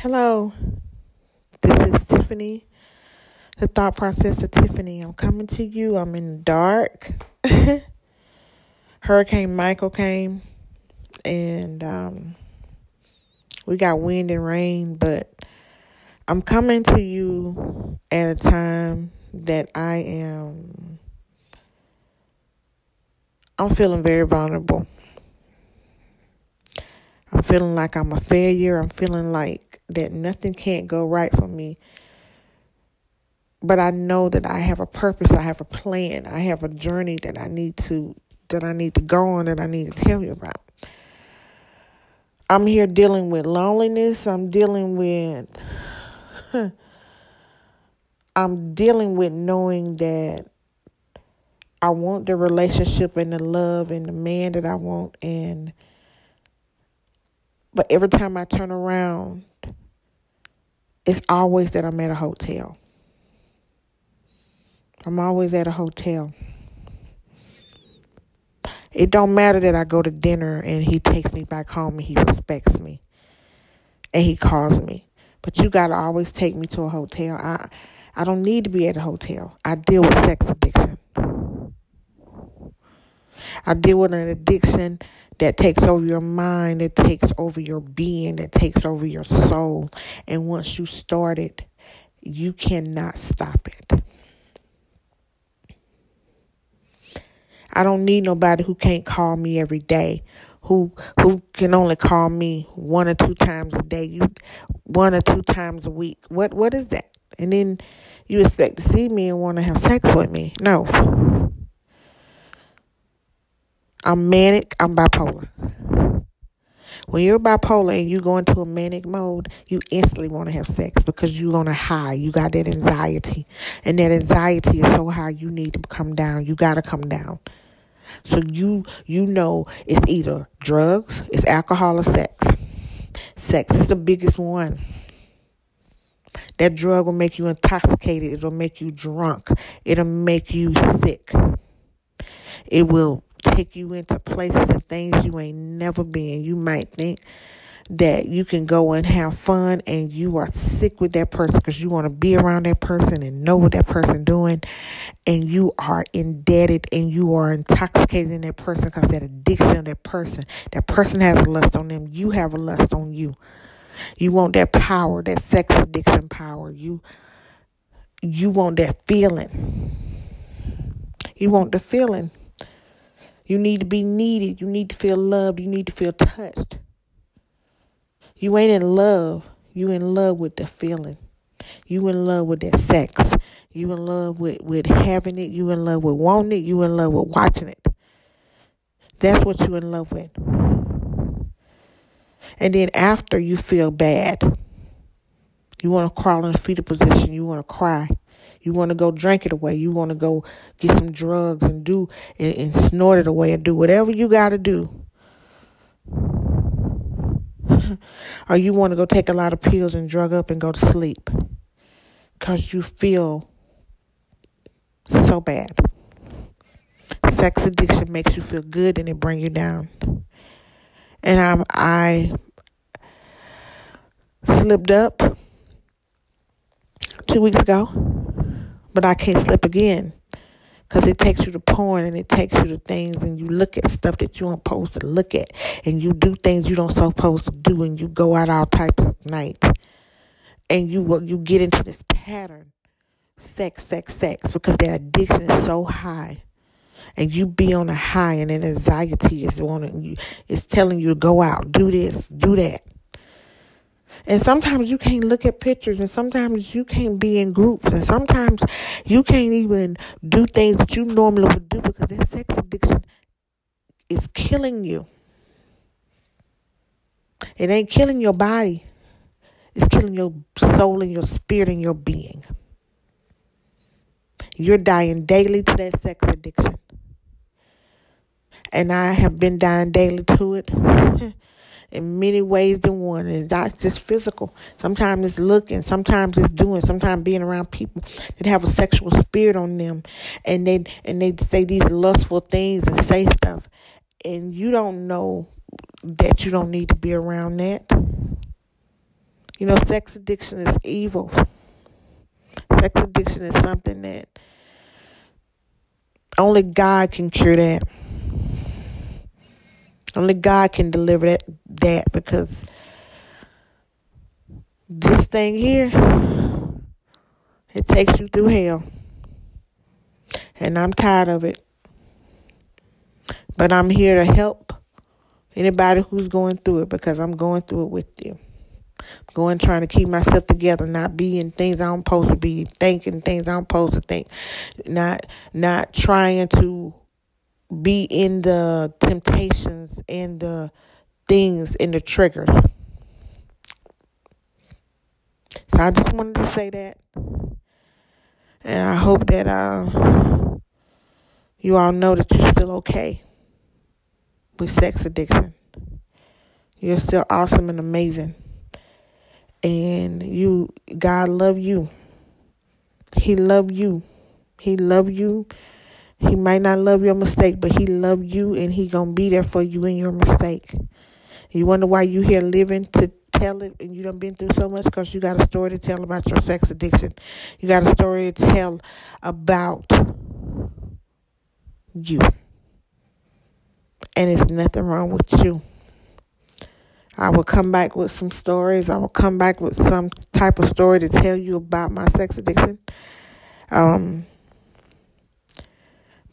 Hello, this is Tiffany, the thought process of Tiffany. I'm coming to you. I'm in the dark. Hurricane Michael came, and um, we got wind and rain, but I'm coming to you at a time that I am. I'm feeling very vulnerable. I'm feeling like I'm a failure. I'm feeling like that nothing can't go right for me. But I know that I have a purpose, I have a plan, I have a journey that I need to that I need to go on that I need to tell you about. I'm here dealing with loneliness. I'm dealing with I'm dealing with knowing that I want the relationship and the love and the man that I want and but every time I turn around, it's always that I'm at a hotel. I'm always at a hotel. It don't matter that I go to dinner and he takes me back home and he respects me and he calls me. But you got to always take me to a hotel. I I don't need to be at a hotel. I deal with sex addiction. I deal with an addiction that takes over your mind, that takes over your being, that takes over your soul. And once you start it, you cannot stop it. I don't need nobody who can't call me every day, who who can only call me one or two times a day, you one or two times a week. What what is that? And then you expect to see me and want to have sex with me. No. I'm manic, I'm bipolar. When you're bipolar and you go into a manic mode, you instantly want to have sex because you're on a high. You got that anxiety. And that anxiety is so high you need to come down. You got to come down. So you you know it's either drugs, it's alcohol or sex. Sex is the biggest one. That drug will make you intoxicated. It'll make you drunk. It'll make you sick. It will take you into places and things you ain't never been. You might think that you can go and have fun and you are sick with that person because you want to be around that person and know what that person doing and you are indebted and you are intoxicated in that person because that addiction of that person. That person has a lust on them. You have a lust on you. You want that power that sex addiction power. You you want that feeling. You want the feeling you need to be needed. You need to feel loved. You need to feel touched. You ain't in love. You in love with the feeling. You in love with that sex. You in love with, with having it. You in love with wanting it. You in love with watching it. That's what you in love with. And then after you feel bad, you want to crawl in a fetal position. You want to cry. You want to go drink it away. You want to go get some drugs and do and, and snort it away and do whatever you got to do. or you want to go take a lot of pills and drug up and go to sleep because you feel so bad. Sex addiction makes you feel good and it bring you down. And I'm I slipped up two weeks ago but I can't slip again. Because it takes you to porn and it takes you to things and you look at stuff that you aren't supposed to look at. And you do things you don't supposed to do and you go out all types of nights and you you get into this pattern. Sex sex sex because that addiction is so high. And you be on a high and that anxiety is wanting you is telling you to go out do this do that and sometimes you can't look at pictures, and sometimes you can't be in groups, and sometimes you can't even do things that you normally would do because that sex addiction is killing you. It ain't killing your body, it's killing your soul and your spirit and your being. You're dying daily to that sex addiction. And I have been dying daily to it. in many ways than one. And not just physical. Sometimes it's looking, sometimes it's doing, sometimes being around people that have a sexual spirit on them and they and they say these lustful things and say stuff. And you don't know that you don't need to be around that. You know, sex addiction is evil. Sex addiction is something that only God can cure that. Only God can deliver that, that because this thing here, it takes you through hell. And I'm tired of it. But I'm here to help anybody who's going through it because I'm going through it with you. I'm going trying to keep myself together, not being things I'm supposed to be, thinking things I'm supposed to think, not not trying to be in the temptations and the things and the triggers. So I just wanted to say that. And I hope that uh, you all know that you're still okay with sex addiction. You're still awesome and amazing. And you God love you. He love you. He love you. He might not love your mistake, but he love you and he to be there for you in your mistake. You wonder why you here living to tell it and you done been through so much because you got a story to tell about your sex addiction. You got a story to tell about you. And it's nothing wrong with you. I will come back with some stories. I will come back with some type of story to tell you about my sex addiction. Um,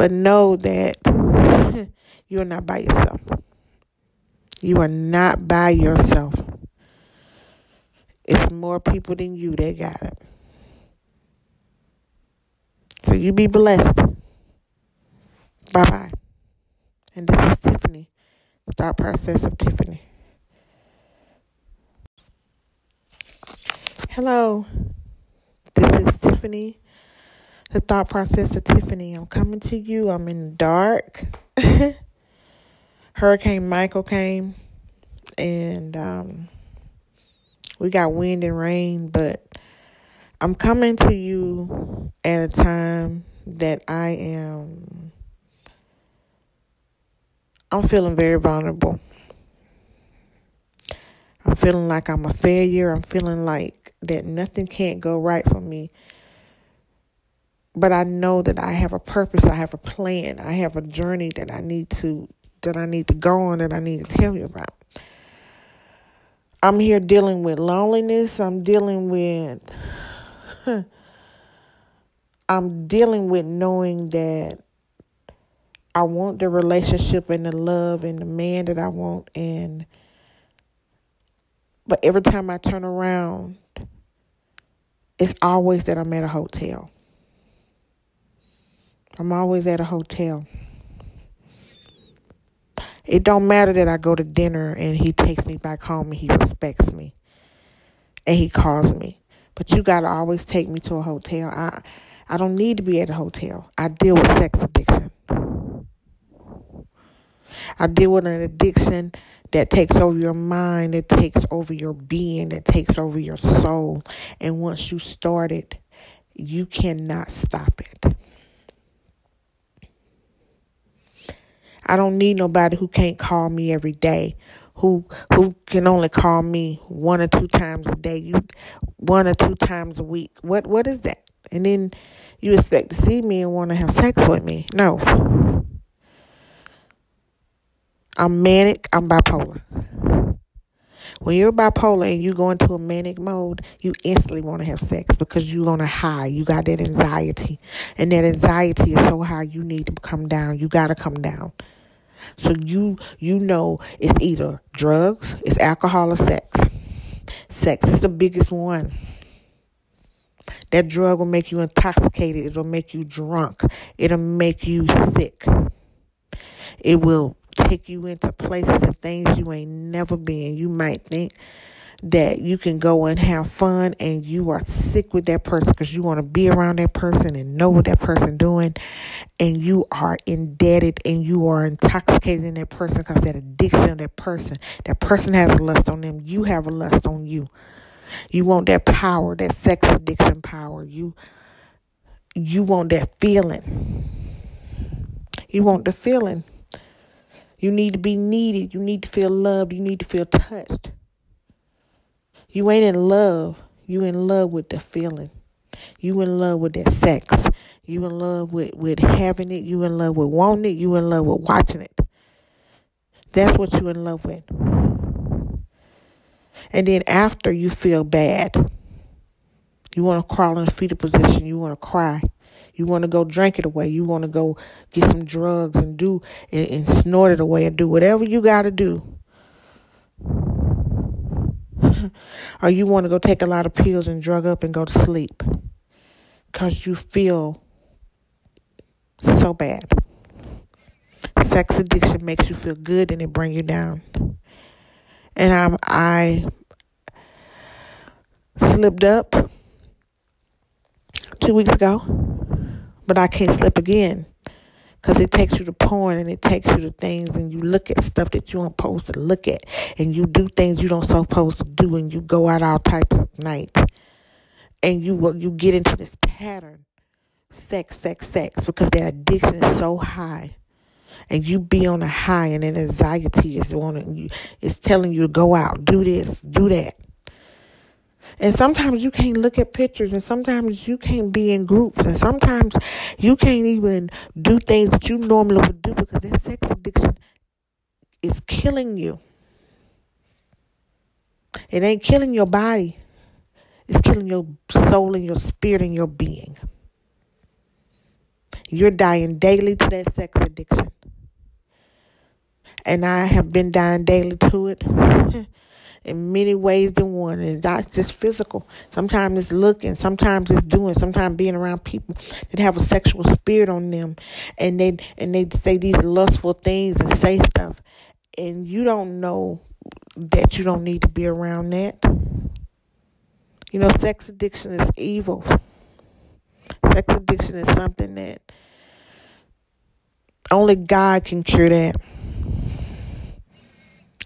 but know that you're not by yourself. You are not by yourself. It's more people than you that got it. So you be blessed. Bye bye. And this is Tiffany, the thought process of Tiffany. Hello, this is Tiffany, the thought process of Tiffany. I'm coming to you. I'm in the dark. Hurricane Michael came and um, we got wind and rain, but I'm coming to you at a time that I am I'm feeling very vulnerable. I'm feeling like I'm a failure. I'm feeling like that nothing can't go right for me. But I know that I have a purpose, I have a plan, I have a journey that I need to that I need to go on that I need to tell you about. I'm here dealing with loneliness. I'm dealing with I'm dealing with knowing that I want the relationship and the love and the man that I want and but every time I turn around it's always that I'm at a hotel. I'm always at a hotel. It don't matter that I go to dinner and he takes me back home and he respects me and he calls me. But you got to always take me to a hotel. I I don't need to be at a hotel. I deal with sex addiction. I deal with an addiction that takes over your mind, that takes over your being, that takes over your soul. And once you start it, you cannot stop it. I don't need nobody who can't call me every day, who who can only call me one or two times a day, you one or two times a week. What what is that? And then you expect to see me and want to have sex with me. No. I'm manic, I'm bipolar. When you're bipolar and you go into a manic mode, you instantly want to have sex because you're on a high. You got that anxiety. And that anxiety is so high you need to come down. You got to come down. So you you know it's either drugs, it's alcohol or sex. Sex is the biggest one. That drug will make you intoxicated. It'll make you drunk. It'll make you sick. It will take you into places and things you ain't never been. You might think that you can go and have fun and you are sick with that person because you want to be around that person and know what that person doing and you are indebted and you are intoxicated in that person because that addiction of that person. That person has a lust on them. You have a lust on you. You want that power that sex addiction power. You you want that feeling. You want the feeling. You need to be needed. You need to feel loved. You need to feel touched You ain't in love. You in love with the feeling. You in love with that sex. You in love with, with having it. You in love with wanting it. You in love with watching it. That's what you in love with. And then after you feel bad. You want to crawl in a fetal position. You want to cry. You want to go drink it away. You want to go get some drugs and do and, and snort it away and do whatever you got to do. Or you want to go take a lot of pills and drug up and go to sleep because you feel so bad. Sex addiction makes you feel good and it bring you down. And I'm, I slipped up two weeks ago, but I can't slip again because it takes you to porn and it takes you to things and you look at stuff that you aren't supposed to look at. And you do things you don't supposed to do and you go out all types of nights and you you get into this pattern. Sex sex sex because that addiction is so high. And you be on a high and that anxiety is wanting you is telling you to go out do this do that and sometimes you can't look at pictures, and sometimes you can't be in groups, and sometimes you can't even do things that you normally would do because that sex addiction is killing you. It ain't killing your body, it's killing your soul and your spirit and your being. You're dying daily to that sex addiction. And I have been dying daily to it. in many ways than one. And not just physical. Sometimes it's looking, sometimes it's doing, sometimes being around people that have a sexual spirit on them and they and they say these lustful things and say stuff. And you don't know that you don't need to be around that. You know, sex addiction is evil. Sex addiction is something that only God can cure that.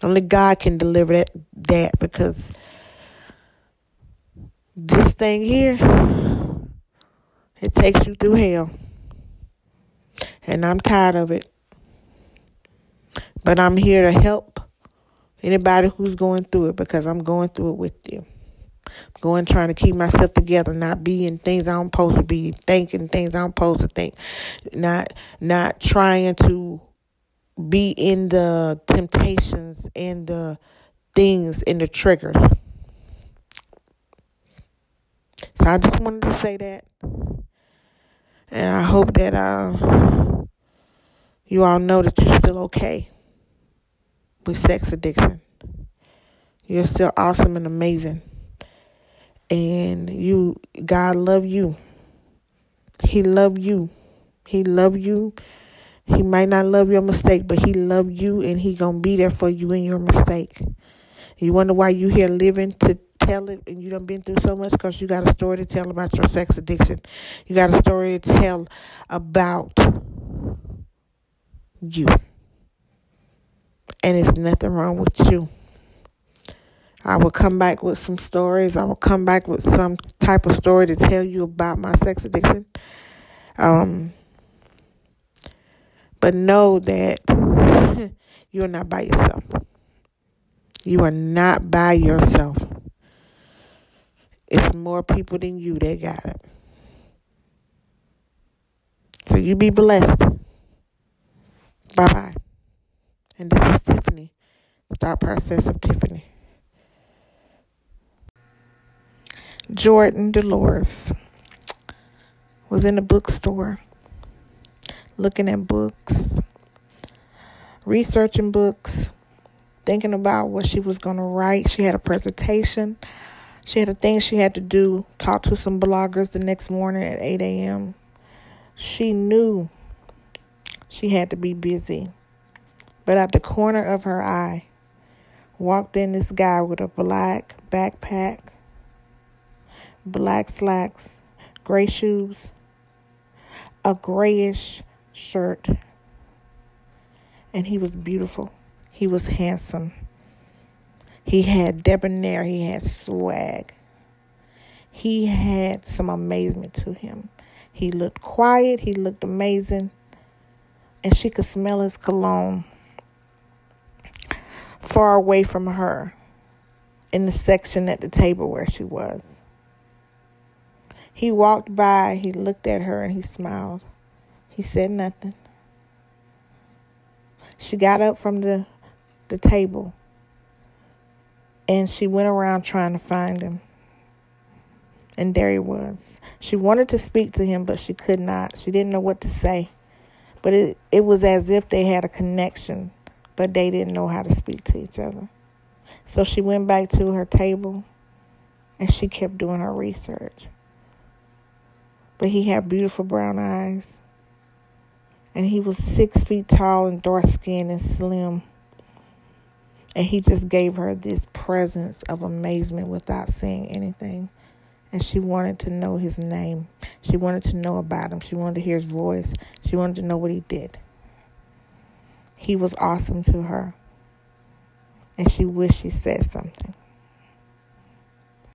Only God can deliver that, that because this thing here, it takes you through hell. And I'm tired of it. But I'm here to help anybody who's going through it because I'm going through it with you. I'm going trying to keep myself together, not being things I'm supposed to be, thinking things I'm supposed to think, not not trying to be in the temptations and the things and the triggers. So I just wanted to say that. And I hope that uh, you all know that you're still okay with sex addiction. You're still awesome and amazing. And you God love you. He love you. He love you he might not love your mistake, but he love you and he gonna be there for you in your mistake. You wonder why you here living to tell it and you done been through so much because you got a story to tell about your sex addiction. You got a story to tell about you. And it's nothing wrong with you. I will come back with some stories. I will come back with some type of story to tell you about my sex addiction. Um, but know that you're not by yourself. You are not by yourself. It's more people than you that got it. So you be blessed. Bye bye. And this is Tiffany, thought process of Tiffany. Jordan Dolores was in a bookstore looking at books, researching books, thinking about what she was going to write. She had a presentation. She had a thing she had to do, talk to some bloggers the next morning at 8 a.m. She knew she had to be busy. But at the corner of her eye, walked in this guy with a black backpack, black slacks, gray shoes, a grayish shirt. And he was beautiful. He was handsome. He had debonair. He had swag. He had some amazement to him. He looked quiet. He looked amazing. And she could smell his cologne far away from her. in the section at the table where she was. He walked by, he looked at her, and he smiled. He said nothing. She got up from the, the table and she went around trying to find him. And there he was. She wanted to speak to him, but she could not. She didn't know what to say. But it, it was as if they had a connection, but they didn't know how to speak to each other. So she went back to her table and she kept doing her research. But he had beautiful brown eyes. And he was six feet tall and dark skinned and slim. And he just gave her this presence of amazement without saying anything and she wanted to know his name. She wanted to know about him. She wanted to hear his voice. She wanted to know what he did. He was awesome to her, and she wished she said something.